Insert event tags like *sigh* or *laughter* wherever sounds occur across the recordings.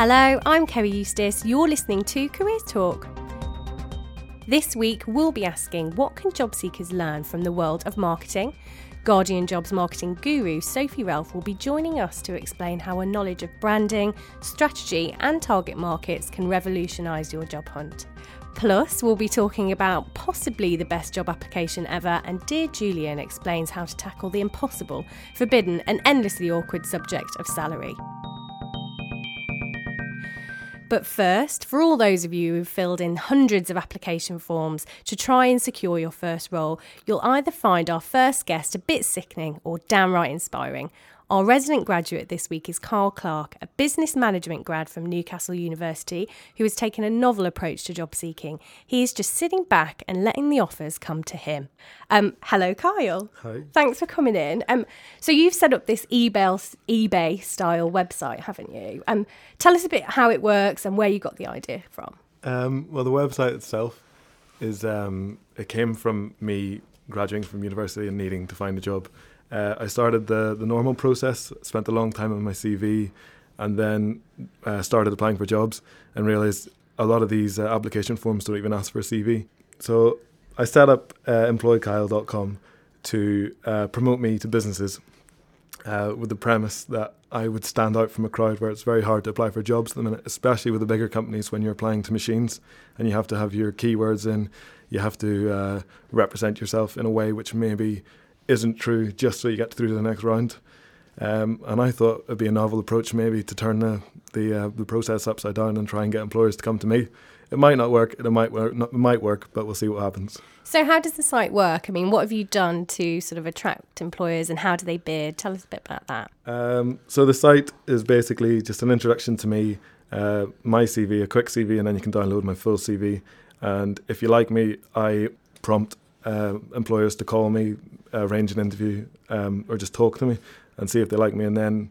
Hello, I'm Kerry Eustace. You're listening to Careers Talk. This week, we'll be asking what can job seekers learn from the world of marketing? Guardian Jobs marketing guru Sophie Ralph will be joining us to explain how a knowledge of branding, strategy, and target markets can revolutionise your job hunt. Plus, we'll be talking about possibly the best job application ever, and Dear Julian explains how to tackle the impossible, forbidden, and endlessly awkward subject of salary. But first, for all those of you who've filled in hundreds of application forms to try and secure your first role, you'll either find our first guest a bit sickening or downright inspiring. Our resident graduate this week is Carl Clark, a business management grad from Newcastle University who has taken a novel approach to job seeking. He is just sitting back and letting the offers come to him. Um, hello, Kyle. Hi. Thanks for coming in. Um, so you've set up this eBay eBay style website, haven't you? Um, tell us a bit how it works and where you got the idea from. Um, well, the website itself is um, it came from me graduating from university and needing to find a job. Uh, I started the the normal process, spent a long time on my CV, and then uh, started applying for jobs and realized a lot of these uh, application forms don't even ask for a CV. So I set up uh, employkyle.com to uh, promote me to businesses uh, with the premise that I would stand out from a crowd where it's very hard to apply for jobs at the minute, especially with the bigger companies when you're applying to machines and you have to have your keywords in, you have to represent yourself in a way which maybe isn't true just so you get through to the next round. Um, and I thought it'd be a novel approach maybe to turn the the, uh, the process upside down and try and get employers to come to me. It might not work. It might work. Not, it might work, but we'll see what happens. So, how does the site work? I mean, what have you done to sort of attract employers, and how do they bid? Tell us a bit about that. Um, so the site is basically just an introduction to me, uh, my CV, a quick CV, and then you can download my full CV. And if you like me, I prompt uh, employers to call me, arrange an interview, um, or just talk to me and see if they like me, and then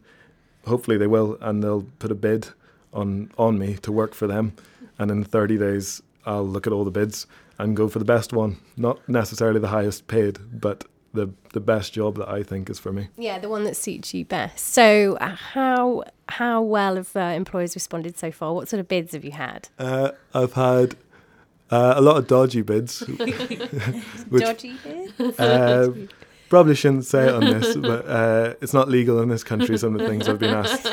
hopefully they will, and they'll put a bid on on me to work for them, and in 30 days I'll look at all the bids and go for the best one, not necessarily the highest paid, but the the best job that I think is for me. Yeah, the one that suits you best. So, uh, how how well have uh, employers responded so far? What sort of bids have you had? Uh, I've had uh, a lot of dodgy bids. *laughs* which, dodgy bids? Uh, probably shouldn't say it on this, but uh, it's not legal in this country. Some of the things I've been asked.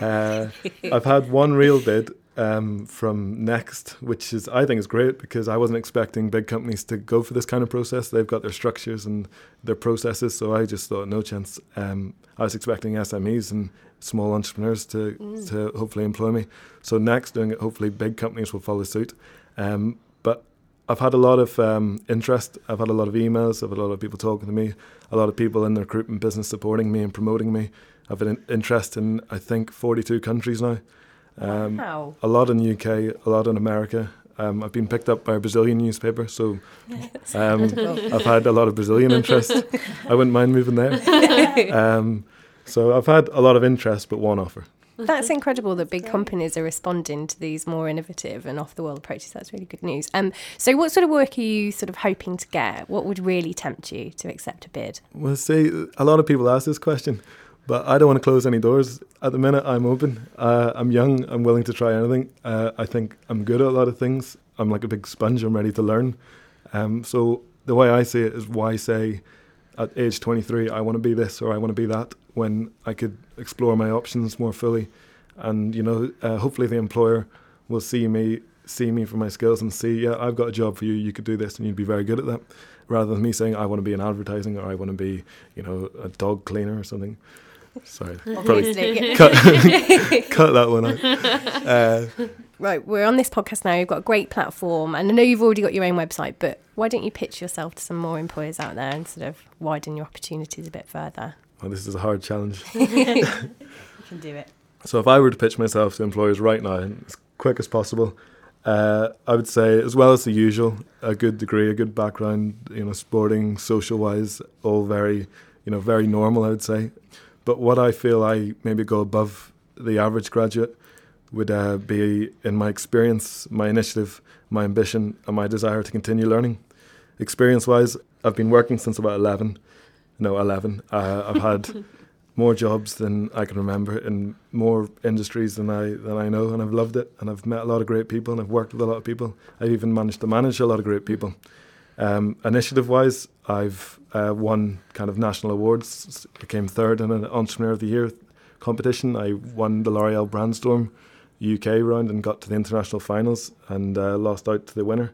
Uh, I've had one real bid um, from Next, which is I think is great because I wasn't expecting big companies to go for this kind of process. They've got their structures and their processes, so I just thought no chance. Um, I was expecting SMEs and small entrepreneurs to mm. to hopefully employ me. So Next doing it, hopefully big companies will follow suit. Um, but I've had a lot of um, interest. I've had a lot of emails. I've had a lot of people talking to me. A lot of people in the recruitment business supporting me and promoting me. I've an interest in I think 42 countries now. Um, wow. A lot in the UK, a lot in America. Um, I've been picked up by a Brazilian newspaper, so *laughs* um, I've had a lot of Brazilian interest. *laughs* I wouldn't mind moving there. *laughs* Um, so I've had a lot of interest, but one offer. *laughs* That's incredible that big companies are responding to these more innovative and off the wall approaches. That's really good news. Um, so, what sort of work are you sort of hoping to get? What would really tempt you to accept a bid? Well, see, a lot of people ask this question, but I don't want to close any doors. At the minute, I'm open. Uh, I'm young. I'm willing to try anything. Uh, I think I'm good at a lot of things. I'm like a big sponge. I'm ready to learn. Um, so, the way I see it is why say at age 23, I want to be this or I want to be that when I could explore my options more fully. And you know, uh, hopefully the employer will see me see me for my skills and see, yeah, I've got a job for you. You could do this, and you'd be very good at that. Rather than me saying I want to be in advertising or I want to be, you know, a dog cleaner or something. Sorry, *laughs* probably cut, *laughs* cut that one out. Uh, right, we're on this podcast now. You've got a great platform, and I know you've already got your own website, but why don't you pitch yourself to some more employers out there and sort of widen your opportunities a bit further? Well, this is a hard challenge. *laughs* you can do it. So if I were to pitch myself to employers right now, as quick as possible, uh, I would say, as well as the usual, a good degree, a good background, you know, sporting, social wise, all very, you know, very normal, I would say. But what I feel I maybe go above the average graduate would uh, be in my experience, my initiative, my ambition, and my desire to continue learning. Experience wise, I've been working since about 11 no, 11. Uh, I've had *laughs* more jobs than I can remember in more industries than I than I know, and I've loved it. And I've met a lot of great people, and I've worked with a lot of people. I've even managed to manage a lot of great people. Um, initiative wise, I've uh, won kind of national awards. Became third in an Entrepreneur of the Year competition. I won the L'Oreal Brandstorm UK round and got to the international finals and uh, lost out to the winner.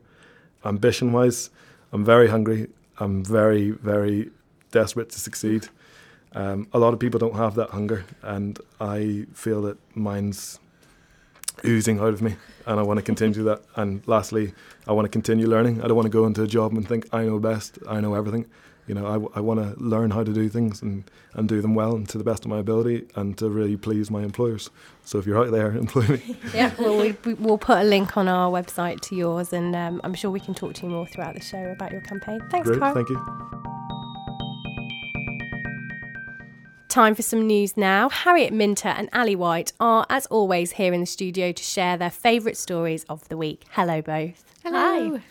Ambition wise, I'm very hungry. I'm very, very desperate to succeed. Um, a lot of people don't have that hunger, and I feel that mine's oozing out of me, and I want to continue that. And lastly, I want to continue learning. I don't want to go into a job and think I know best, I know everything. You know, I, I want to learn how to do things and, and do them well and to the best of my ability and to really please my employers. So if you're out there, *laughs* employ me. *laughs* yeah, well, we, will put a link on our website to yours, and um, I'm sure we can talk to you more throughout the show about your campaign. Thanks, Great, Kyle. Thank you. Time for some news now. Harriet Minter and Ali White are, as always, here in the studio to share their favourite stories of the week. Hello, both. Hello. Hi.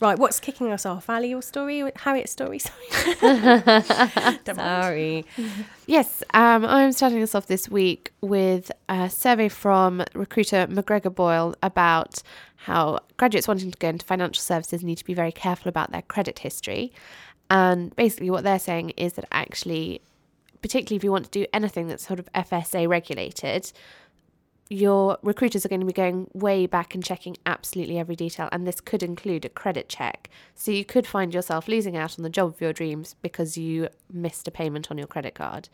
Right, what's kicking us off? Ali, your story? Harriet's story? *laughs* Sorry. sorry. yes, um, I'm starting us off this week with a survey from recruiter Macgregor Boyall about how graduates wanting to go into financial services need to be very careful about their credit history. And basically, what they're saying is that actually particularly if you want to do anything that's sort of FSA regulated, your recruiters are going to be going way back and checking absolutely every detail, and this could include a credit check. So you could find yourself losing out on the job of your dreams because you missed a payment on your credit card.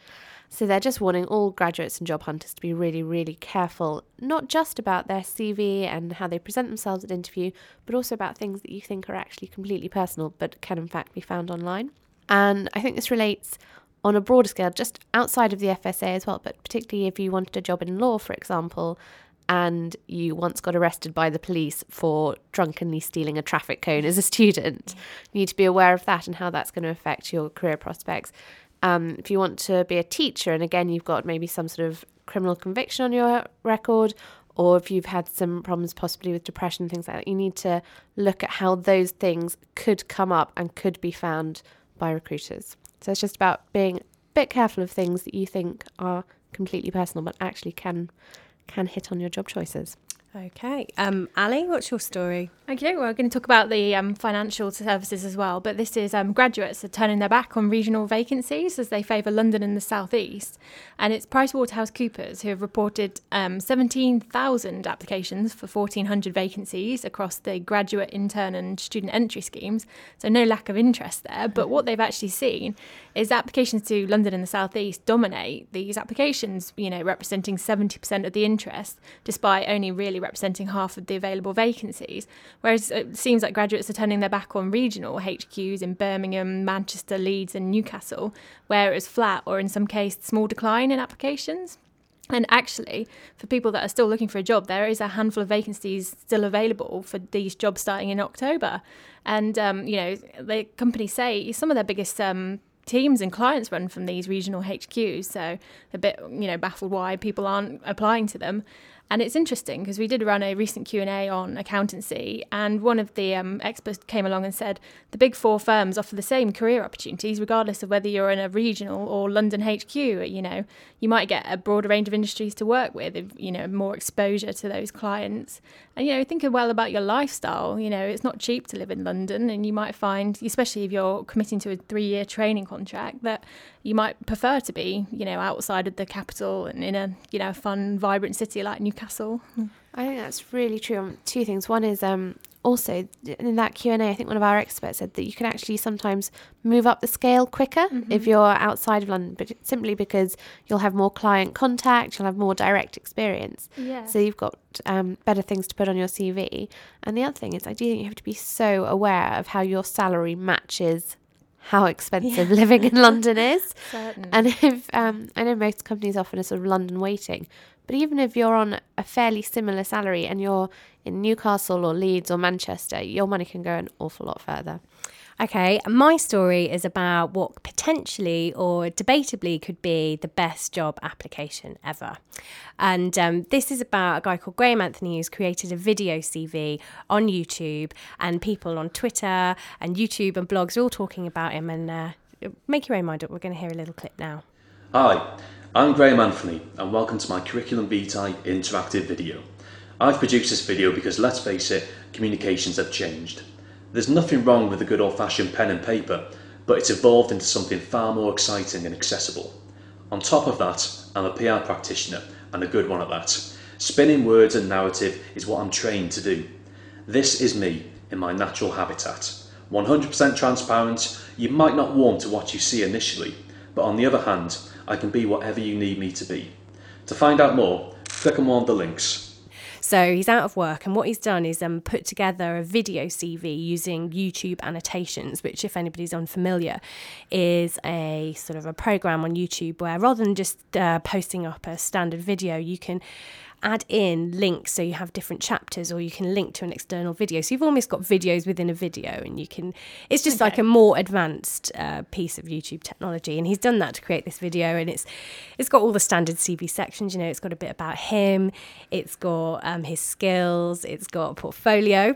So they're just warning all graduates and job hunters to be really, really careful, not just about their CV and how they present themselves at interview, but also about things that you think are actually completely personal but can in fact be found online. And I think this relates on a broader scale, just outside of the FSA as well, but particularly if you wanted a job in law, for example, and you once got arrested by the police for drunkenly stealing a traffic cone as a student, you need to be aware of that and how that's going to affect your career prospects. Um, if you want to be a teacher, and again, you've got maybe some sort of criminal conviction on your record, or if you've had some problems possibly with depression, things like that, you need to look at how those things could come up and could be found by recruiters. So it's just about being a bit careful of things that you think are completely personal but actually can can hit on your job choices. Okay. Um, Ali, what's your story? Okay, we're going to talk about the um, financial services as well, but this is um, graduates are turning their back on regional vacancies as they favour London and the southeast. And it's PricewaterhouseCoopers who have reported um, 17,000 applications for 1,400 vacancies across the graduate, intern, and student entry schemes. So no lack of interest there. But what they've actually seen is applications to London and the South East dominate these applications, you know, representing 70% of the interest, despite only really representing half of the available vacancies. Whereas it seems like graduates are turning their back on regional HQs in Birmingham, Manchester, Leeds, and Newcastle, where it was flat or in some cases small decline in applications. And actually, for people that are still looking for a job, there is a handful of vacancies still available for these jobs starting in October. And, um, you know, the companies say some of their biggest um, teams and clients run from these regional HQs. So a bit, you know, baffled why people aren't applying to them. And it's interesting because we did run a recent Q&A on accountancy and one of the um, experts came along and said the big four firms offer the same career opportunities regardless of whether you're in a regional or London HQ. You know, you might get a broader range of industries to work with, you know, more exposure to those clients. And, you know, think well about your lifestyle. You know, it's not cheap to live in London and you might find, especially if you're committing to a three-year training contract, that you might prefer to be, you know, outside of the capital and in a, you know, fun, vibrant city like Newcastle. I think that's really true. Um, two things. One is um, also in that Q and A, I think one of our experts said that you can actually sometimes move up the scale quicker mm-hmm. if you're outside of London, but simply because you'll have more client contact, you'll have more direct experience. Yeah. So you've got um, better things to put on your CV. And the other thing is, I do think you have to be so aware of how your salary matches how expensive yeah. living in London is. *laughs* And if um, I know most companies offer a sort of London weighting, but even if you're on a fairly similar salary and you're in Newcastle or Leeds or Manchester, your money can go an awful lot further. Okay, my story is about what potentially or debatably could be the best job application ever. And um, this is about a guy called Graham Anthony who's created a video CV on YouTube, and people on Twitter and YouTube and blogs are all talking about him. And uh, make your own mind up, we're going to hear a little clip now. Hi. I'm Graham Anthony and welcome to my Curriculum Vitae interactive video. I've produced this video because let's face it, communications have changed. There's nothing wrong with a good old fashioned pen and paper, but it's evolved into something far more exciting and accessible. On top of that, I'm a PR practitioner and a good one at that. Spinning words and narrative is what I'm trained to do. This is me in my natural habitat. 100% transparent, you might not warm to what you see initially, but on the other hand, I can be whatever you need me to be. To find out more, click on one of the links. So he's out of work, and what he's done is um, put together a video CV using YouTube annotations, which, if anybody's unfamiliar, is a sort of a program on YouTube where rather than just uh, posting up a standard video, you can add in links so you have different chapters or you can link to an external video so you've almost got videos within a video and you can it's just okay. like a more advanced uh, piece of youtube technology and he's done that to create this video and it's it's got all the standard cv sections you know it's got a bit about him it's got um, his skills it's got a portfolio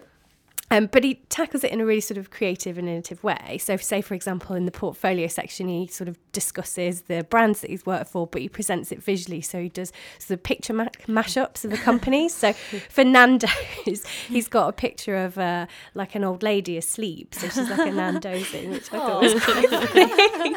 um, but he tackles it in a really sort of creative and innovative way. So, say, for example, in the portfolio section, he sort of discusses the brands that he's worked for, but he presents it visually. So, he does sort of picture ma- mashups of the companies. so, *laughs* for Nando's, he's got a picture of uh, like an old lady asleep. So, she's like a Nando's in, which I thought was oh. quite funny.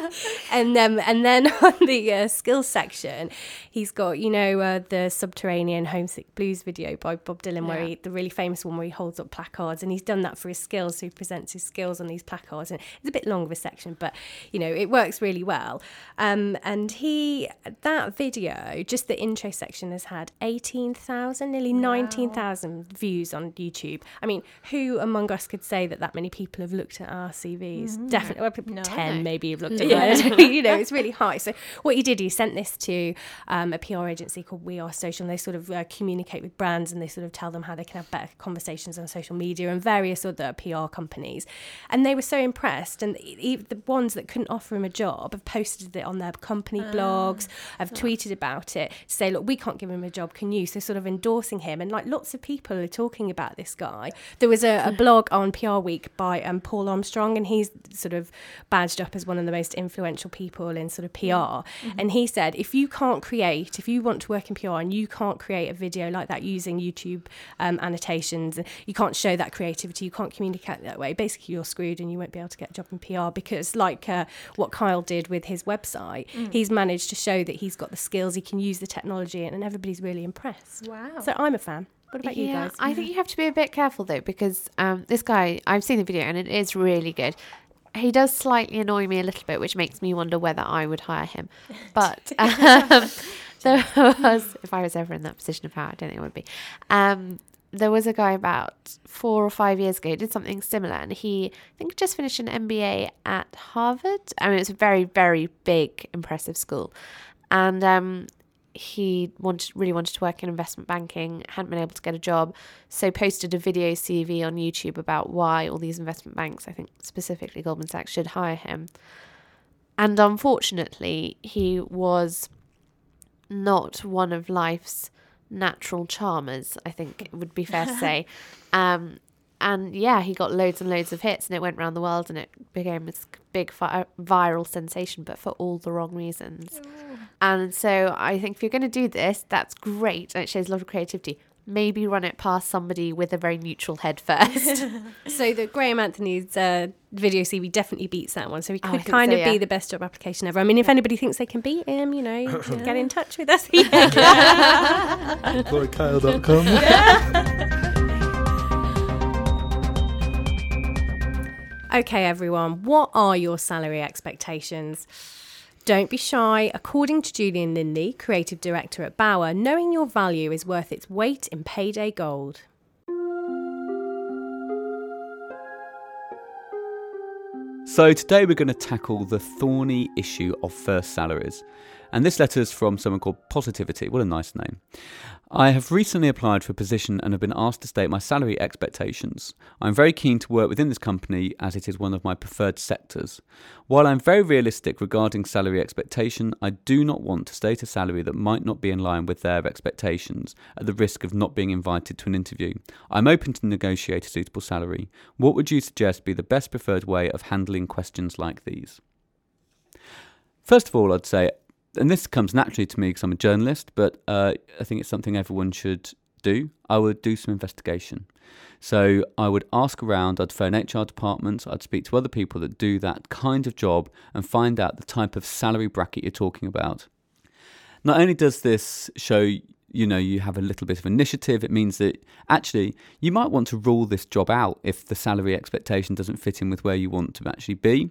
and, um, and then *laughs* on the uh, skills section, he's got, you know, uh, the Subterranean Homesick Blues video by Bob Dylan, yeah. where he, the really famous one where he holds up placards and he's he's done that for his skills. So he presents his skills on these placards, and it's a bit long of a section, but you know it works really well. Um, and he that video, just the intro section, has had eighteen thousand, nearly wow. nineteen thousand views on YouTube. I mean, who among us could say that that many people have looked at our CVs? Mm-hmm. Definitely, well, no, ten maybe have looked at yeah. *laughs* it. *laughs* you know, it's really high. So what he did, he sent this to um, a PR agency called We Are Social, and they sort of uh, communicate with brands and they sort of tell them how they can have better conversations on social media and various other PR companies. And they were so impressed. And the ones that couldn't offer him a job have posted it on their company uh, blogs, have tweeted about it to say, look, we can't give him a job, can you? So, sort of endorsing him. And like lots of people are talking about this guy. There was a, a *laughs* blog on PR Week by um, Paul Armstrong, and he's sort of badged up as one of the most influential people in sort of PR. Mm-hmm. And he said, if you can't create, if you want to work in PR and you can't create a video like that using YouTube um, annotations, you can't show that creativity creativity, you can't communicate that way, basically you're screwed and you won't be able to get a job in PR because, like uh, what Kyle did with his website, mm. he's managed to show that he's got the skills, he can use the technology, and, and everybody's really impressed. Wow. So I'm a fan. What about yeah, you guys? I think you have to be a bit careful though because um, this guy, I've seen the video and it is really good. He does slightly annoy me a little bit, which makes me wonder whether I would hire him. *laughs* But *laughs* um, *laughs* there was, if I was ever in that position of power, I don't think I would be. Um, there was a guy about four or five years ago did something similar, and he I think just finished an MBA at Harvard. I mean, it's a very very big, impressive school, and um, he wanted really wanted to work in investment banking, hadn't been able to get a job, so posted a video CV on YouTube about why all these investment banks, I think specifically Goldman Sachs, should hire him. And unfortunately, he was not one of life's natural charmers, I think it would be fair to say. *laughs* Um, and yeah, he got loads and loads of hits, and it went around the world, and it became this big fi- viral sensation, but for all the wrong reasons. And so I think if you're going to do this, that's great, and it shows a lot of creativity maybe run it past somebody with a very neutral head first. *laughs* so the Graham Anthony's uh, video CV definitely beats that one. So he oh, could oh, kind so, of yeah. be the best job application ever. I mean, if anybody thinks they can beat him, you know, yeah. *laughs* get in touch with us. *laughs* Kyle.com. okay, everyone, what are your salary expectations? Don't be shy. According to Julian Linley, creative director at Bauer, knowing your value is worth its weight in payday gold. So, today we're going to tackle the thorny issue of first salaries. And this letter is from someone called Positivity. What a nice name. I have recently applied for a position and have been asked to state my salary expectations. I'm very keen to work within this company as it is one of my preferred sectors. While I'm very realistic regarding salary expectation, I do not want to state a salary that might not be in line with their expectations at the risk of not being invited to an interview. I'm open to negotiate a suitable salary. What would you suggest be the best preferred way of handling questions like these? First of all, I'd say and this comes naturally to me because I'm a journalist, but uh, I think it's something everyone should do. I would do some investigation. So I would ask around, I'd phone HR departments, I'd speak to other people that do that kind of job and find out the type of salary bracket you're talking about. Not only does this show you know you have a little bit of initiative it means that actually you might want to rule this job out if the salary expectation doesn't fit in with where you want to actually be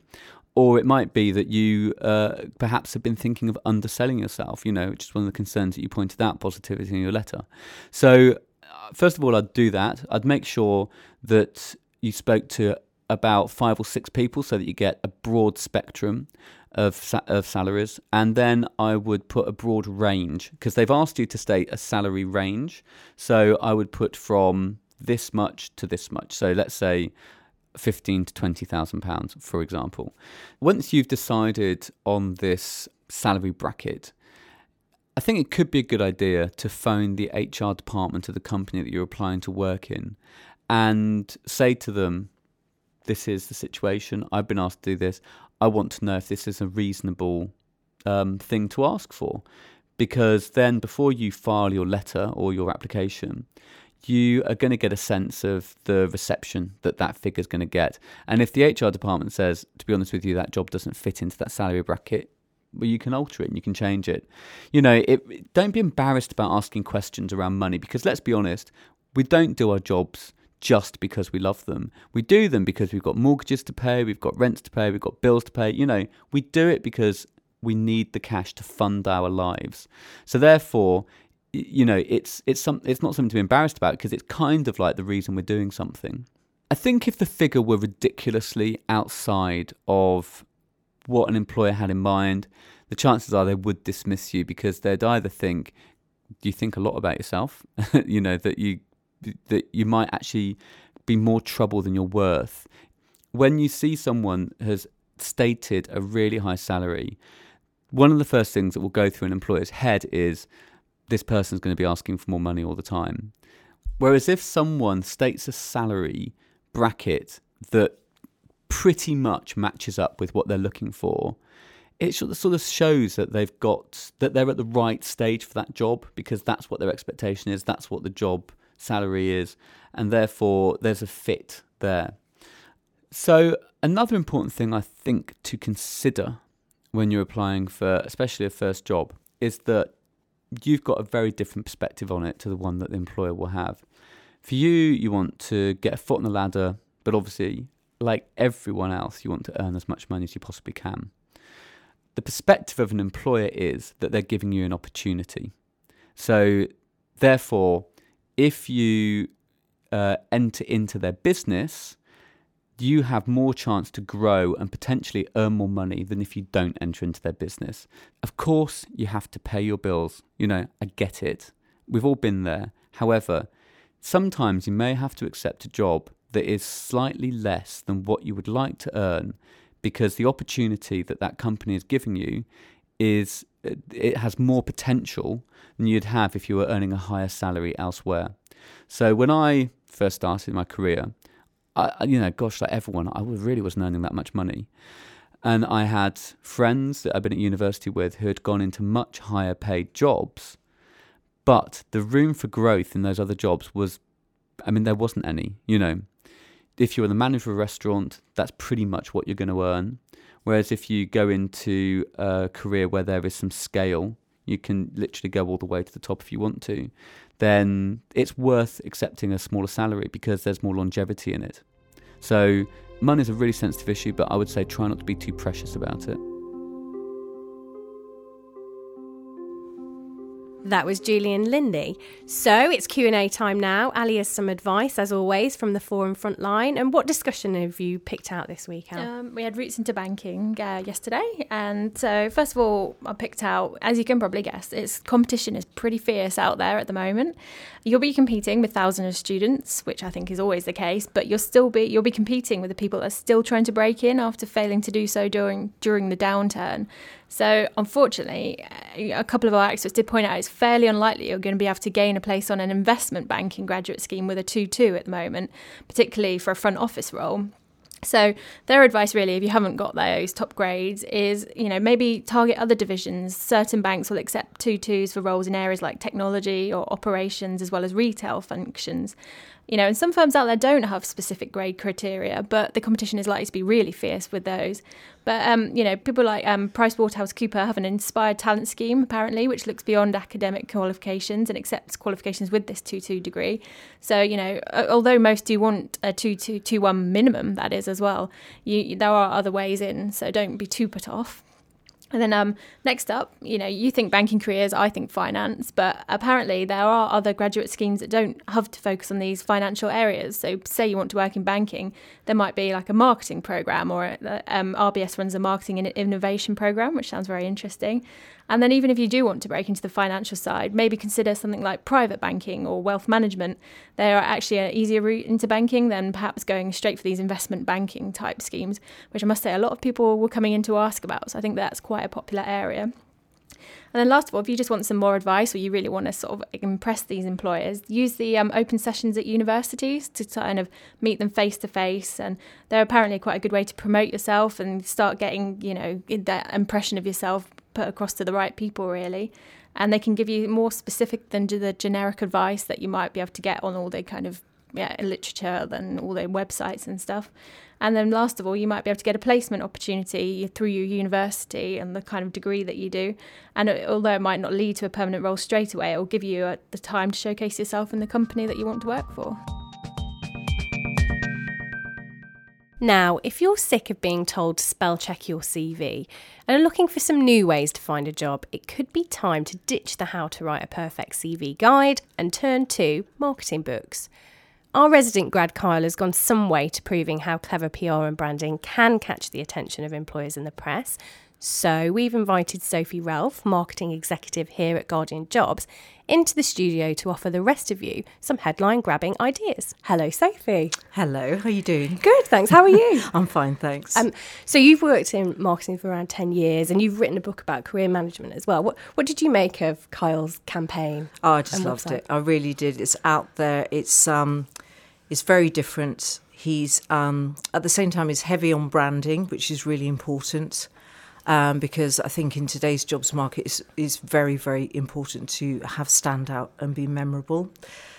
or it might be that you uh, perhaps have been thinking of underselling yourself you know which is one of the concerns that you pointed out positivity in your letter so uh, first of all i'd do that i'd make sure that you spoke to about five or six people so that you get a broad spectrum of of salaries, and then I would put a broad range because they've asked you to state a salary range. So I would put from this much to this much. So let's say fifteen to twenty thousand pounds, for example. Once you've decided on this salary bracket, I think it could be a good idea to phone the HR department of the company that you're applying to work in and say to them, This is the situation. I've been asked to do this. I want to know if this is a reasonable um, thing to ask for. Because then, before you file your letter or your application, you are going to get a sense of the reception that that figure is going to get. And if the HR department says, to be honest with you, that job doesn't fit into that salary bracket, well, you can alter it and you can change it. You know, it, don't be embarrassed about asking questions around money because let's be honest, we don't do our jobs just because we love them. We do them because we've got mortgages to pay, we've got rents to pay, we've got bills to pay. You know, we do it because we need the cash to fund our lives. So therefore, you know, it's it's some it's not something to be embarrassed about because it's kind of like the reason we're doing something. I think if the figure were ridiculously outside of what an employer had in mind, the chances are they would dismiss you because they'd either think you think a lot about yourself, *laughs* you know, that you that you might actually be more trouble than you're worth. When you see someone has stated a really high salary, one of the first things that will go through an employer's head is this person's going to be asking for more money all the time. Whereas if someone states a salary bracket that pretty much matches up with what they're looking for, it sort of shows that they've got that they're at the right stage for that job because that's what their expectation is. That's what the job salary is, and therefore there's a fit there. So, another important thing I think to consider when you're applying for, especially a first job, is that you've got a very different perspective on it to the one that the employer will have. For you, you want to get a foot on the ladder, but obviously, like everyone else, you want to earn as much money as you possibly can. The perspective of an employer is that they're giving you an opportunity. So, therefore, if you uh, enter into their business, you have more chance to grow and potentially earn more money than if you don't enter into their business. Of course, you have to pay your bills. You know, I get it. We've all been there. However, sometimes you may have to accept a job that is slightly less than what you would like to earn because the opportunity that that company is giving you is uh, it has more potential than you'd have if you were earning a higher salary elsewhere. So when I first started my career, I, you know, gosh, like everyone, I really wasn't earning that much money. And I had friends that I'd been at university with who had gone into much higher paid jobs, but the room for growth in those other jobs was, I mean, there wasn't any. You know, if you're the manager of a restaurant, that's pretty much what you're going to earn. Whereas if you go into a career where there is some scale, you can literally go all the way to the top if you want to, then it's worth accepting a smaller salary because there's more longevity in it. So, money is a really sensitive issue, but I would say try not to be too precious about it. That was Julian Linley. So it's Q&A time now. Ali has some advice, as always, from the forum frontline. And what discussion have you picked out this week? Um, we had Routes into Banking uh, yesterday. And so, first of all, I picked out, as you can probably guess, its competition is pretty fierce out there at the moment. You'll be competing with thousands of students, which I think is always the case, but you'll still be you'll be competing with the people that are still trying to break in after failing to do so during during the downturn. So, unfortunately, uh, a couple of our experts did point out it's fairly unlikely you're going to be able to gain a place on an investment banking graduate scheme with a 2 2 at the moment, particularly for a front office role. So their advice really, if you haven't got those top grades, is you know maybe target other divisions. Certain banks will accept two twos for roles in areas like technology or operations, as well as retail functions. You know, and some firms out there don't have specific grade criteria, but the competition is likely to be really fierce with those. But um, you know, people like um, PricewaterhouseCooper have an inspired talent scheme apparently, which looks beyond academic qualifications and accepts qualifications with this two-two degree. So you know, although most do want a two-two-two-one minimum, that is as well. You, there are other ways in, so don't be too put off. And then um, next up, you know, you think banking careers, I think finance, but apparently there are other graduate schemes that don't have to focus on these financial areas. So, say you want to work in banking, there might be like a marketing program, or um, RBS runs a marketing and innovation program, which sounds very interesting. And then, even if you do want to break into the financial side, maybe consider something like private banking or wealth management. They are actually an easier route into banking than perhaps going straight for these investment banking type schemes, which I must say a lot of people were coming in to ask about. So, I think that's quite a popular area. And then last of all, if you just want some more advice or you really want to sort of impress these employers, use the um, open sessions at universities to kind of meet them face to face. And they're apparently quite a good way to promote yourself and start getting, you know, that impression of yourself put across to the right people, really. And they can give you more specific than the generic advice that you might be able to get on all the kind of yeah, literature and all the websites and stuff. And then last of all, you might be able to get a placement opportunity through your university and the kind of degree that you do. And it, although it might not lead to a permanent role straight away, it will give you uh, the time to showcase yourself in the company that you want to work for. Now, if you're sick of being told to spell check your CV and are looking for some new ways to find a job, it could be time to ditch the How to Write a Perfect CV guide and turn to marketing books. Our resident grad Kyle has gone some way to proving how clever PR and branding can catch the attention of employers in the press. So we've invited Sophie Ralph, marketing executive here at Guardian Jobs, into the studio to offer the rest of you some headline grabbing ideas. Hello, Sophie. Hello, how are you doing? Good, thanks. How are you? *laughs* I'm fine, thanks. Um, so you've worked in marketing for around 10 years and you've written a book about career management as well. What, what did you make of Kyle's campaign? Oh, I just loved website? it. I really did. It's out there. It's um is very different. He's um, at the same time is heavy on branding, which is really important um, because I think in today's jobs market is is very very important to have stand out and be memorable.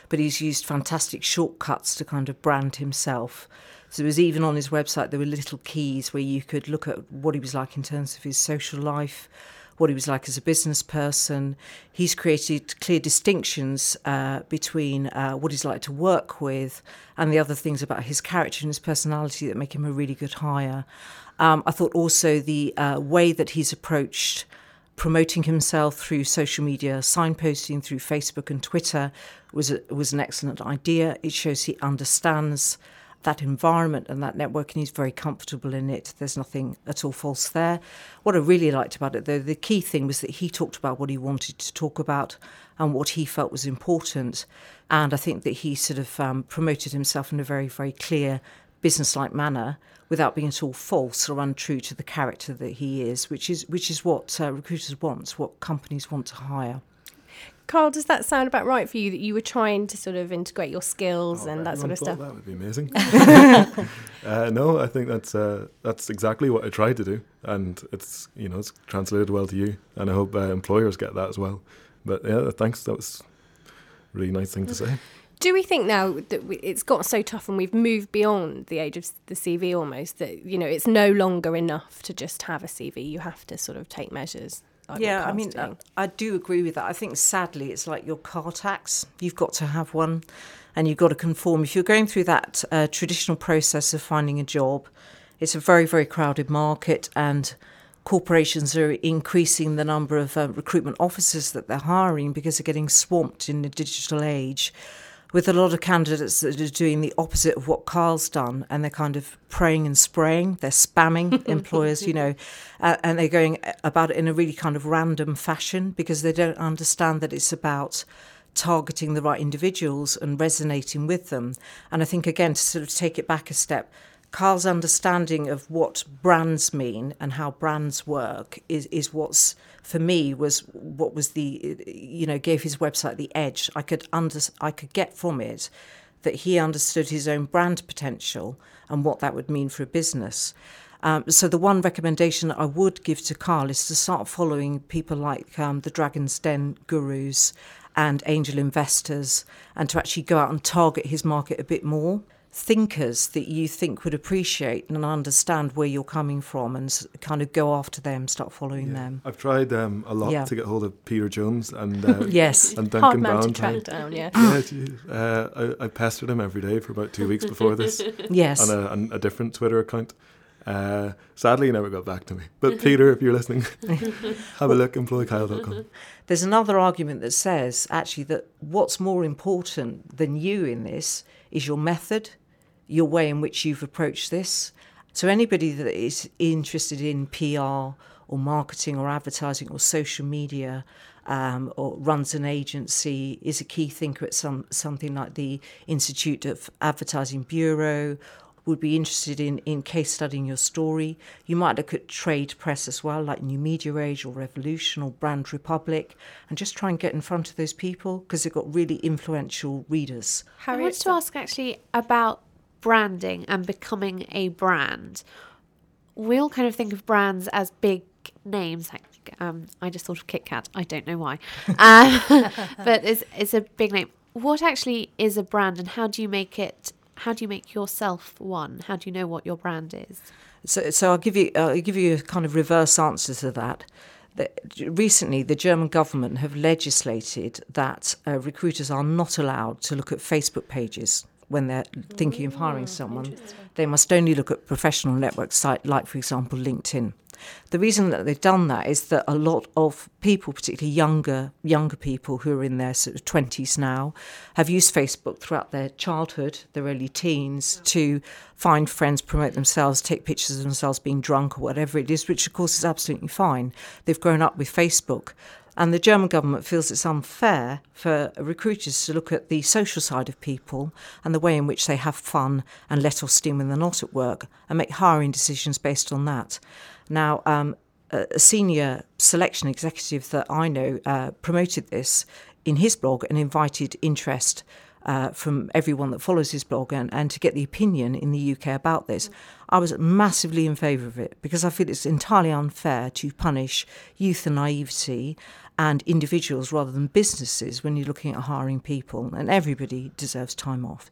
But he's used fantastic shortcuts to kind of brand himself. So it was even on his website there were little keys where you could look at what he was like in terms of his social life what he was like as a business person. He's created clear distinctions uh, between uh, what he's like to work with and the other things about his character and his personality that make him a really good hire. Um, I thought also the uh, way that he's approached promoting himself through social media, signposting through Facebook and Twitter was a, was an excellent idea. It shows he understands that environment and that network, and he's very comfortable in it. There's nothing at all false there. What I really liked about it, though, the key thing was that he talked about what he wanted to talk about and what he felt was important. And I think that he sort of um, promoted himself in a very, very clear, business-like manner without being at all false or untrue to the character that he is, which is which is what uh, recruiters want, what companies want to hire. Carl, does that sound about right for you that you were trying to sort of integrate your skills oh, and that sort of stuff? That would be amazing. *laughs* *laughs* uh, no, I think that's uh, that's exactly what I tried to do, and it's you know it's translated well to you, and I hope uh, employers get that as well. But yeah, thanks. That was a really nice thing to say. Do we think now that we, it's got so tough and we've moved beyond the age of the CV almost that you know it's no longer enough to just have a CV? You have to sort of take measures yeah, I mean, I, I do agree with that. I think sadly, it's like your car tax. You've got to have one, and you've got to conform. If you're going through that uh, traditional process of finding a job, it's a very very crowded market, and corporations are increasing the number of uh, recruitment officers that they're hiring because they're getting swamped in the digital age with a lot of candidates that are doing the opposite of what Carl's done, and they're kind of praying and spraying. They're spamming *laughs* employers, you know, uh, and they're going about it in a really kind of random fashion because they don't understand that it's about targeting the right individuals and resonating with them. And I think, again, to sort of take it back a step, Carl's understanding of what brands mean and how brands work is, is what's for me was what was the you know gave his website the edge. I could under I could get from it that he understood his own brand potential and what that would mean for a business. Um, so the one recommendation I would give to Carl is to start following people like um, the Dragon's Den gurus and angel investors, and to actually go out and target his market a bit more thinkers that you think would appreciate and understand where you're coming from and kind of go after them, start following yeah. them. I've tried um, a lot yeah. to get hold of Peter Jones and uh, *laughs* yes, and Duncan Hard man to track down, yeah. *laughs* yeah uh, I, I, pestered him every day for about two weeks before this. *laughs* yes, on a, on a different Twitter account. Uh, sadly, he never got back to me. But Peter, if you're listening, have a look, employkyle.com. There's another argument that says actually that what's more important than you in this is your method your way in which you've approached this. So, anybody that is interested in PR or marketing or advertising or social media um, or runs an agency is a key thinker at some something like the Institute of Advertising Bureau would be interested in, in case studying your story. You might look at trade press as well, like New Media Age or Revolution or Brand Republic, and just try and get in front of those people because they've got really influential readers. Harriet, I wanted to ask actually about branding and becoming a brand, we all kind of think of brands as big names. Like um, I just thought of Kit Kat. I don't know why, um, *laughs* but it's it's a big name. What actually is a brand, and how do you make it? How do you make yourself one? How do you know what your brand is? So, so I'll give you I'll give you a kind of reverse answer to that. recently, the German government have legislated that uh, recruiters are not allowed to look at Facebook pages when they're thinking of hiring mm, someone. They must only look at professional network site like, for example, LinkedIn. The reason that they've done that is that a lot of people, particularly younger younger people who are in their sort of twenties now, have used Facebook throughout their childhood, their early teens, to find friends, promote themselves, take pictures of themselves being drunk or whatever it is, which of course is absolutely fine. They've grown up with Facebook. And the German government feels it's unfair for recruiters to look at the social side of people and the way in which they have fun and let off steam when they're not at work and make hiring decisions based on that. Now, um, a senior selection executive that I know uh, promoted this in his blog and invited interest uh, from everyone that follows his blog and, and to get the opinion in the UK about this. I was massively in favour of it because I feel it's entirely unfair to punish youth and naivety and individuals rather than businesses when you're looking at hiring people, and everybody deserves time off.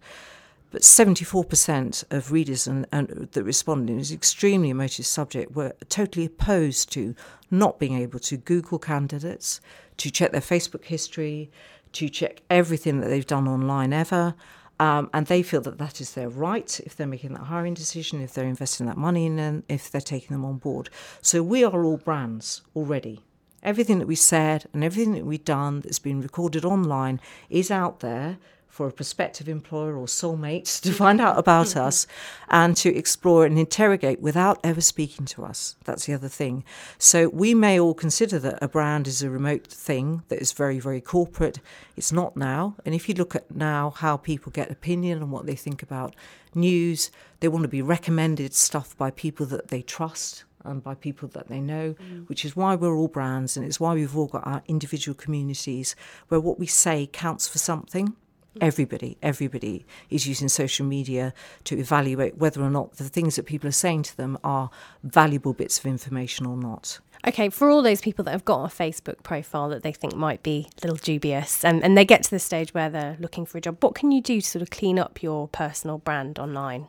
But 74% of readers and, and that responded is extremely emotive subject were totally opposed to not being able to Google candidates, to check their Facebook history, to check everything that they've done online ever. Um, and they feel that that is their right if they're making that hiring decision, if they're investing that money in them, if they're taking them on board. So we are all brands already. Everything that we said and everything that we've done that's been recorded online is out there for a prospective employer or soulmates to find out about us and to explore and interrogate without ever speaking to us. That's the other thing. So we may all consider that a brand is a remote thing that is very, very corporate. It's not now. And if you look at now how people get opinion and what they think about news, they want to be recommended stuff by people that they trust and by people that they know, mm. which is why we're all brands and it's why we've all got our individual communities where what we say counts for something. Everybody, everybody is using social media to evaluate whether or not the things that people are saying to them are valuable bits of information or not. Okay, for all those people that have got a Facebook profile that they think might be a little dubious and, and they get to the stage where they're looking for a job, what can you do to sort of clean up your personal brand online?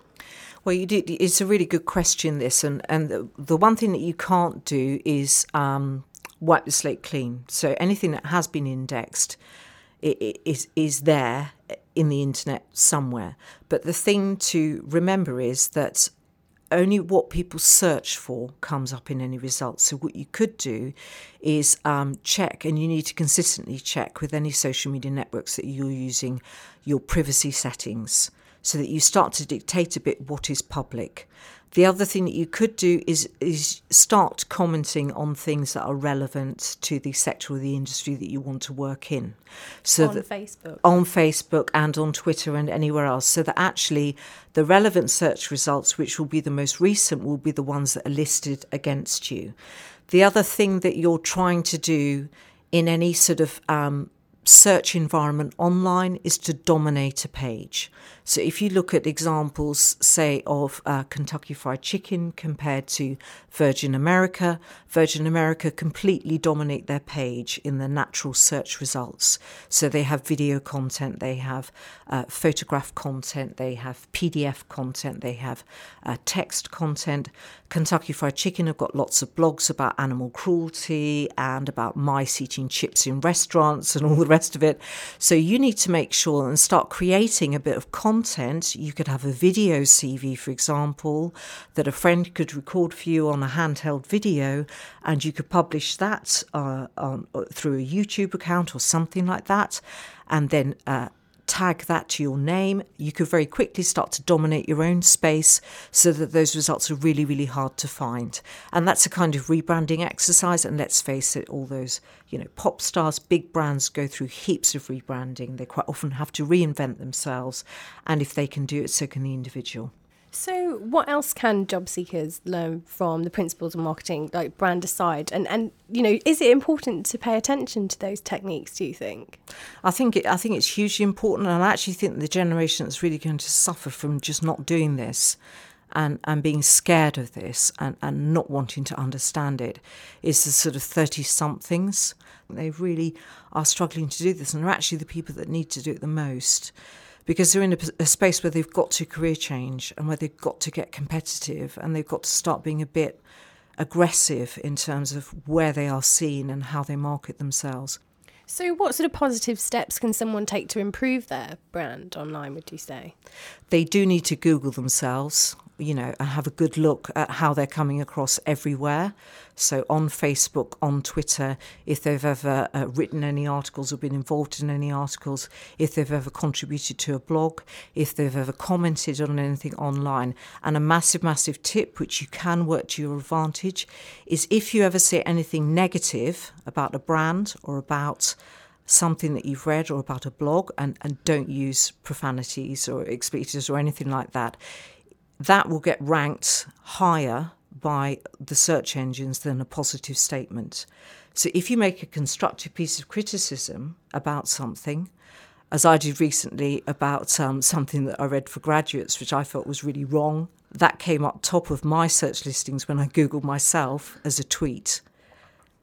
Well, did, it's a really good question, this. And, and the, the one thing that you can't do is um, wipe the slate clean. So anything that has been indexed is, is there in the internet somewhere. But the thing to remember is that only what people search for comes up in any results. So, what you could do is um, check, and you need to consistently check with any social media networks that you're using your privacy settings so that you start to dictate a bit what is public. The other thing that you could do is is start commenting on things that are relevant to the sector or the industry that you want to work in. So on that, Facebook. On Facebook and on Twitter and anywhere else. So that actually the relevant search results, which will be the most recent, will be the ones that are listed against you. The other thing that you're trying to do in any sort of um, search environment online is to dominate a page. So if you look at examples, say, of uh, Kentucky Fried Chicken compared to Virgin America, Virgin America completely dominate their page in the natural search results. So they have video content, they have uh, photograph content, they have PDF content, they have uh, text content. Kentucky Fried Chicken have got lots of blogs about animal cruelty and about mice eating chips in restaurants and all the rest of it. So you need to make sure and start creating a bit of content content. You could have a video CV, for example, that a friend could record for you on a handheld video, and you could publish that uh, on, uh, through a YouTube account or something like that, and then uh, tag that to your name, you could very quickly start to dominate your own space so that those results are really, really hard to find. And that's a kind of rebranding exercise. And let's face it, all those, you know, pop stars, big brands go through heaps of rebranding. They quite often have to reinvent themselves. And if they can do it, so can the individual. So, what else can job seekers learn from the principles of marketing, like brand aside? And and you know, is it important to pay attention to those techniques? Do you think? I think it, I think it's hugely important, and I actually think the generation that's really going to suffer from just not doing this. And, and being scared of this and, and not wanting to understand it is the sort of 30 somethings. They really are struggling to do this and are actually the people that need to do it the most because they're in a, a, space where they've got to career change and where they've got to get competitive and they've got to start being a bit aggressive in terms of where they are seen and how they market themselves. So, what sort of positive steps can someone take to improve their brand online, would you say? They do need to Google themselves you know, and have a good look at how they're coming across everywhere. So on Facebook, on Twitter, if they've ever uh, written any articles or been involved in any articles, if they've ever contributed to a blog, if they've ever commented on anything online. And a massive, massive tip, which you can work to your advantage, is if you ever say anything negative about a brand or about something that you've read or about a blog and, and don't use profanities or expletives or anything like that that will get ranked higher by the search engines than a positive statement. So if you make a constructive piece of criticism about something, as I did recently about um, something that I read for graduates, which I felt was really wrong, that came up top of my search listings when I googled myself as a tweet.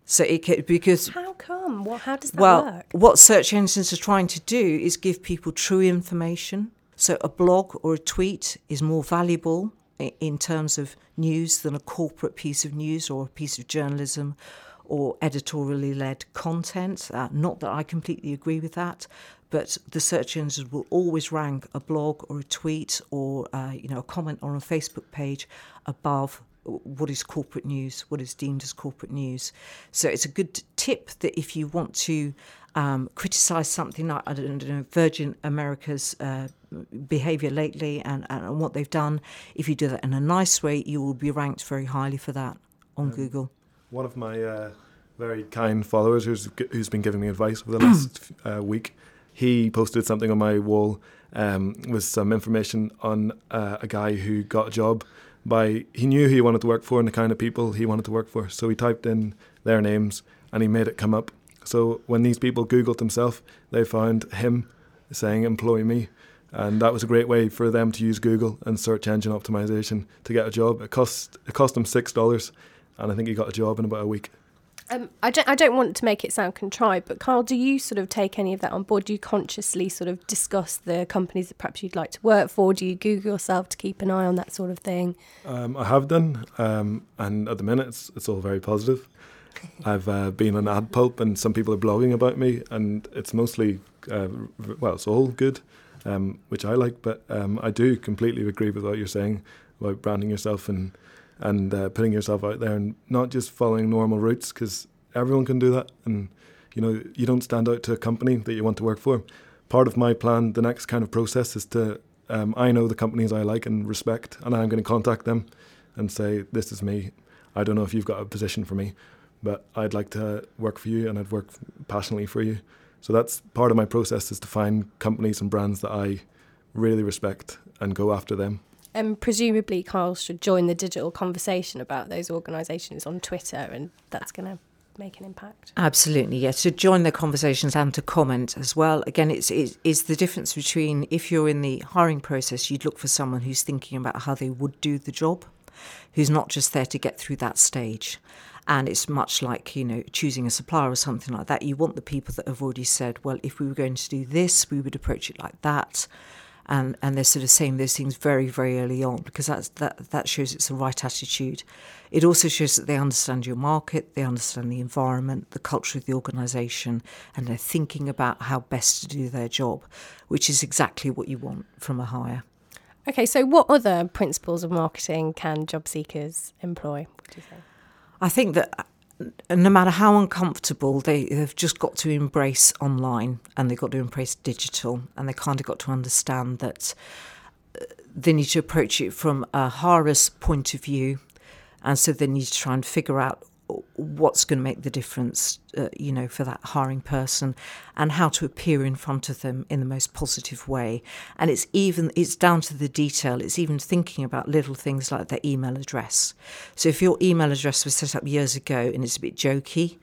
So it because how come? What? How does that well, work? what search engines are trying to do is give people true information so a blog or a tweet is more valuable in terms of news than a corporate piece of news or a piece of journalism or editorially led content. Uh, not that I completely agree with that, but the search engines will always rank a blog or a tweet or uh, you know a comment on a Facebook page above what is corporate news, what is deemed as corporate news. So it's a good tip that if you want to um, criticize something like I don't know Virgin America's uh, behavior lately and, and what they've done, if you do that in a nice way, you will be ranked very highly for that on um, Google. One of my uh, very kind followers who's who's been giving me advice over the last *clears throat* uh, week, he posted something on my wall um, with some information on uh, a guy who got a job by he knew who he wanted to work for and the kind of people he wanted to work for. So he typed in their names and he made it come up. So when these people Googled himself, they found him saying "employ me," and that was a great way for them to use Google and search engine optimization to get a job. It cost it cost them six dollars, and I think he got a job in about a week. Um, I don't. I don't want to make it sound contrived, but Carl, do you sort of take any of that on board? Do you consciously sort of discuss the companies that perhaps you'd like to work for? Do you Google yourself to keep an eye on that sort of thing? Um, I have done, um, and at the minute it's, it's all very positive. I've uh, been on AdPulp, and some people are blogging about me, and it's mostly uh, well, it's all good, um, which I like. But um, I do completely agree with what you're saying about branding yourself and and uh, putting yourself out there and not just following normal routes because everyone can do that. And you know, you don't stand out to a company that you want to work for. Part of my plan, the next kind of process, is to um, I know the companies I like and respect, and I'm going to contact them and say, "This is me. I don't know if you've got a position for me, but I'd like to work for you, and I'd work passionately for you." So that's part of my process is to find companies and brands that I really respect and go after them. And presumably, Carl should join the digital conversation about those organisations on Twitter, and that's going to make an impact. Absolutely, yes. To join the conversations and to comment as well. Again, it's, it's, it's the difference between if you're in the hiring process, you'd look for someone who's thinking about how they would do the job, who's not just there to get through that stage. And it's much like, you know, choosing a supplier or something like that. You want the people that have already said, well, if we were going to do this, we would approach it like that. And, and they're sort of saying those things very, very early on because that's, that, that shows it's the right attitude. It also shows that they understand your market, they understand the environment, the culture of the organisation, and they're thinking about how best to do their job, which is exactly what you want from a hire. Okay, so what other principles of marketing can job seekers employ? You? I think that uh, no matter how uncomfortable they have just got to embrace online and they've got to embrace digital and they kind of got to understand that uh, they need to approach it from a hirer's point of view and so they need to try and figure out what's going to make the difference, uh, you know, for that hiring person, and how to appear in front of them in the most positive way. And it's even it's down to the detail. It's even thinking about little things like their email address. So if your email address was set up years ago and it's a bit jokey.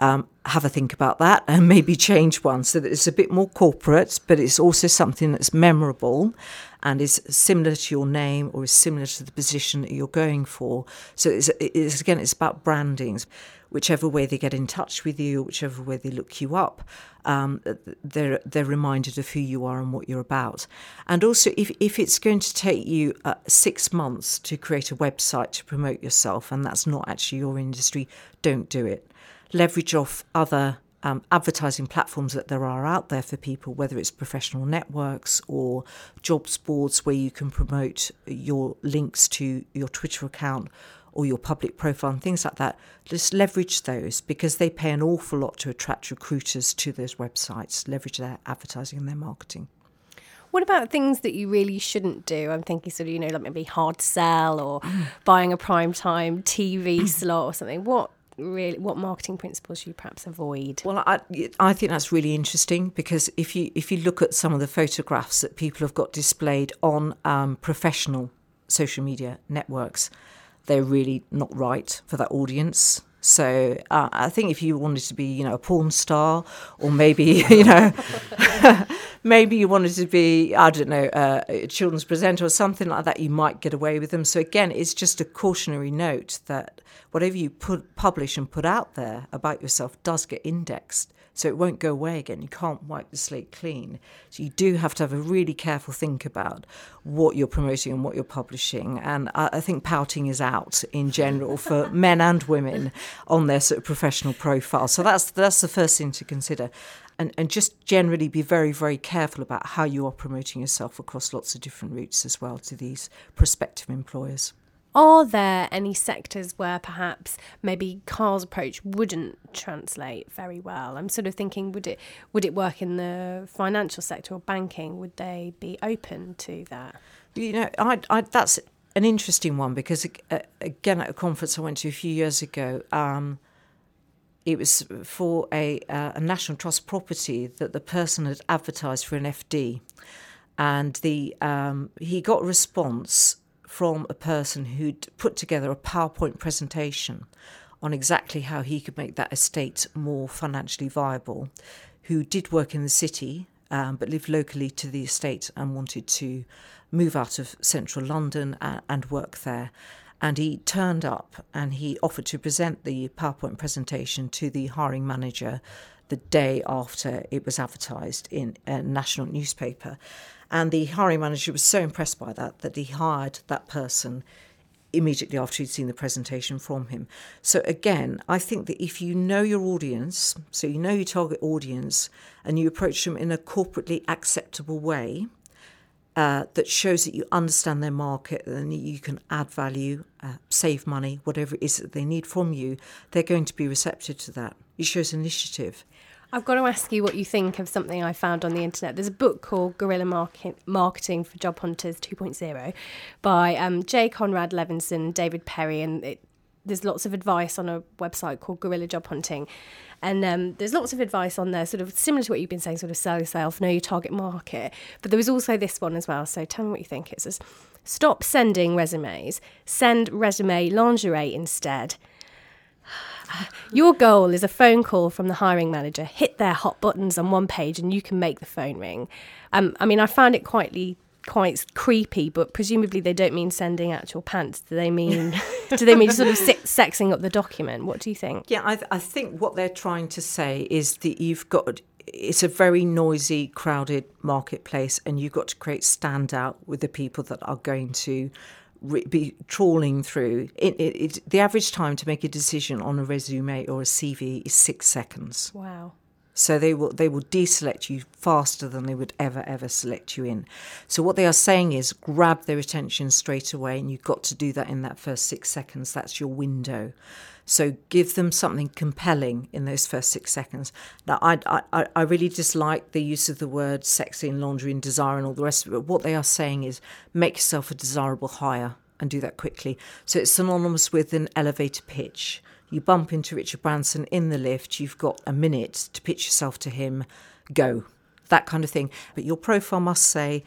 Um, have a think about that and maybe change one so that it's a bit more corporate, but it's also something that's memorable and is similar to your name or is similar to the position that you're going for. So it's, it's again, it's about brandings. Whichever way they get in touch with you, whichever way they look you up, um, they're they're reminded of who you are and what you're about. And also, if if it's going to take you uh, six months to create a website to promote yourself, and that's not actually your industry, don't do it. Leverage off other um, advertising platforms that there are out there for people, whether it's professional networks or jobs boards where you can promote your links to your Twitter account or your public profile and things like that, just leverage those because they pay an awful lot to attract recruiters to those websites, leverage their advertising and their marketing. What about things that you really shouldn't do? I'm thinking sort of, you know, like maybe hard sell or buying a prime time TV *clears throat* slot or something. What really what marketing principles you perhaps avoid? Well, I I think that's really interesting because if you if you look at some of the photographs that people have got displayed on um, professional social media networks, they're really not right for that audience. So uh, I think if you wanted to be, you know, a porn star, or maybe, *laughs* you know, *laughs* maybe you wanted to be, I don't know, uh, a children's presenter or something like that, you might get away with them. So again, it's just a cautionary note that whatever you put, publish and put out there about yourself does get indexed. So it won't go away again. You can't wipe the slate clean. So you do have to have a really careful think about what you're promoting and what you're publishing. And I, I think pouting is out in general for *laughs* men and women on their sort of professional profile. So that's that's the first thing to consider. And, and just generally be very, very careful about how you are promoting yourself across lots of different routes as well to these prospective employers. Are there any sectors where perhaps maybe Carl's approach wouldn't translate very well? I'm sort of thinking, would it would it work in the financial sector or banking? Would they be open to that? You know, I, I, that's an interesting one because uh, again, at a conference I went to a few years ago, um, it was for a, uh, a national trust property that the person had advertised for an FD, and the um, he got a response from a person who'd put together a PowerPoint presentation on exactly how he could make that estate more financially viable, who did work in the city um, but lived locally to the estate and wanted to move out of central London and, and work there. And he turned up and he offered to present the PowerPoint presentation to the hiring manager the day after it was advertised in a national newspaper. And the hiring manager was so impressed by that that he hired that person immediately after he'd seen the presentation from him. So again, I think that if you know your audience, so you know your target audience, and you approach them in a corporately acceptable way, uh, that shows that you understand their market and you can add value, uh, save money, whatever it is that they need from you, they're going to be receptive to that. It shows initiative. I've got to ask you what you think of something I found on the internet. There's a book called Guerrilla Market- Marketing for Job Hunters 2.0 by um, Jay Conrad Levinson, David Perry, and it, there's lots of advice on a website called Guerrilla Job Hunting. And um, there's lots of advice on there, sort of similar to what you've been saying, sort of sell yourself, know your target market. But there was also this one as well. So tell me what you think. It says, stop sending resumes, send resume lingerie instead. *sighs* Your goal is a phone call from the hiring manager. Hit their hot buttons on one page, and you can make the phone ring. Um, I mean, I found it quite quite creepy, but presumably they don't mean sending actual pants. Do they mean *laughs* do they mean sort of sexing up the document? What do you think? Yeah, I, I think what they're trying to say is that you've got it's a very noisy, crowded marketplace, and you've got to create standout with the people that are going to re- be trawling through. It, it, it, the average time to make a decision on a resume or a CV is six seconds. Wow. So they will they will deselect you faster than they would ever ever select you in. So what they are saying is grab their attention straight away, and you've got to do that in that first six seconds. That's your window. So give them something compelling in those first six seconds. Now, I, I, I really dislike the use of the word sexy and laundry and desire and all the rest of it. But what they are saying is make yourself a desirable hire and do that quickly. So it's synonymous with an elevator pitch. You bump into Richard Branson in the lift, you've got a minute to pitch yourself to him, go, that kind of thing. But your profile must say,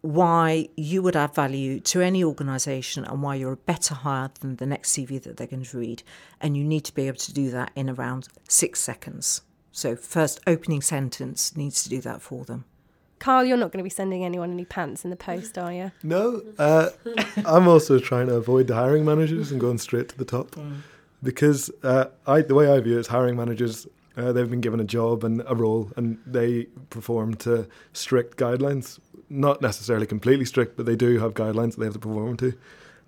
why you would add value to any organisation and why you're a better hire than the next CV that they're going to read. And you need to be able to do that in around six seconds. So, first opening sentence needs to do that for them. Carl, you're not going to be sending anyone any pants in the post, are you? No. Uh, I'm also trying to avoid the hiring managers and going straight to the top. Mm. Because uh, I, the way I view it is hiring managers uh, they've been given a job and a role, and they perform to strict guidelines. Not necessarily completely strict, but they do have guidelines that they have to perform to.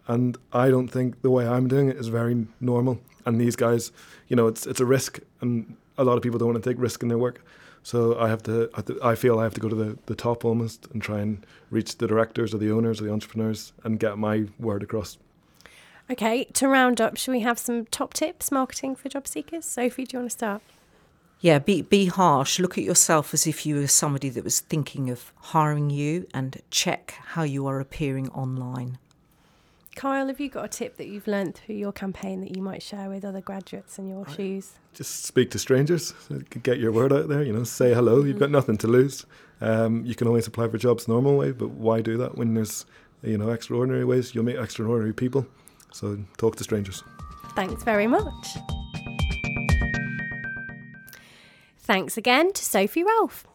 And I don't think the way I'm doing it is very normal. And these guys, you know, it's it's a risk, and a lot of people don't want to take risk in their work. So I have to, I feel I have to go to the, the top almost and try and reach the directors or the owners or the entrepreneurs and get my word across. Okay, to round up, should we have some top tips marketing for job seekers? Sophie, do you want to start? Yeah, be be harsh. Look at yourself as if you were somebody that was thinking of hiring you, and check how you are appearing online. Kyle, have you got a tip that you've learned through your campaign that you might share with other graduates in your shoes? Just speak to strangers, get your word out there. You know, say hello. You've got nothing to lose. Um, you can always apply for jobs normal way, but why do that when there's you know extraordinary ways? You'll meet extraordinary people. So talk to strangers. Thanks very much. Thanks again to Sophie Ralph.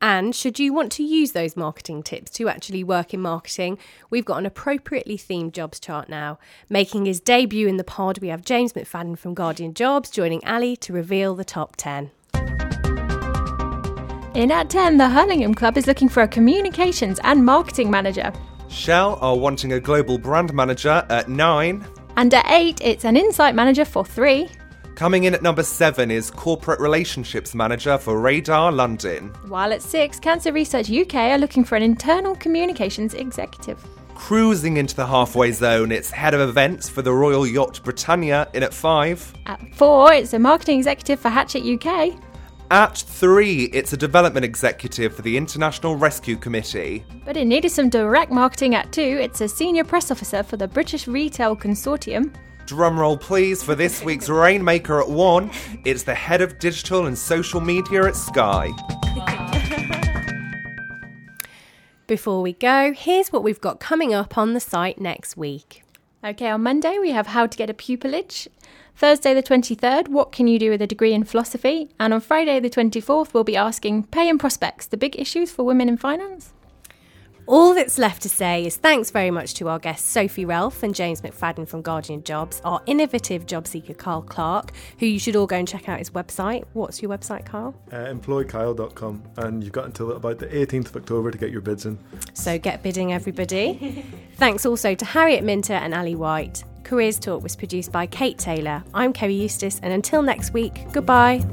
And should you want to use those marketing tips to actually work in marketing, we've got an appropriately themed jobs chart now. Making his debut in the pod, we have James McFadden from Guardian Jobs joining Ali to reveal the top 10. In at 10, the Hurlingham Club is looking for a communications and marketing manager. Shell are wanting a global brand manager at 9. And at 8, it's an insight manager for 3. Coming in at number seven is Corporate Relationships Manager for RADA London. While at six, Cancer Research UK are looking for an internal communications executive. Cruising into the halfway zone, it's Head of Events for the Royal Yacht Britannia in at five. At four, it's a Marketing Executive for Hachette UK. At three, it's a development executive for the International Rescue Committee. But it needed some direct marketing at two, it's a senior press officer for the British Retail Consortium. Drumroll, please, for this week's Rainmaker at one. It's the head of digital and social media at Sky. Before we go, here's what we've got coming up on the site next week. Okay, on Monday we have how to get a pupillage. Thursday the 23rd, what can you do with a degree in philosophy? And on Friday the 24th, we'll be asking pay and prospects, the big issues for women in finance. All that's left to say is thanks very much to our guests Sophie Ralph and James McFadden from Guardian Jobs, our innovative job seeker Carl Clark, who you should all go and check out his website. What's your website, Carl? Uh, employkyle.com, and you've got until about the 18th of October to get your bids in. So get bidding, everybody. *laughs* thanks also to Harriet Minter and Ali White. Careers Talk was produced by Kate Taylor. I'm Kerry Eustace, and until next week, goodbye.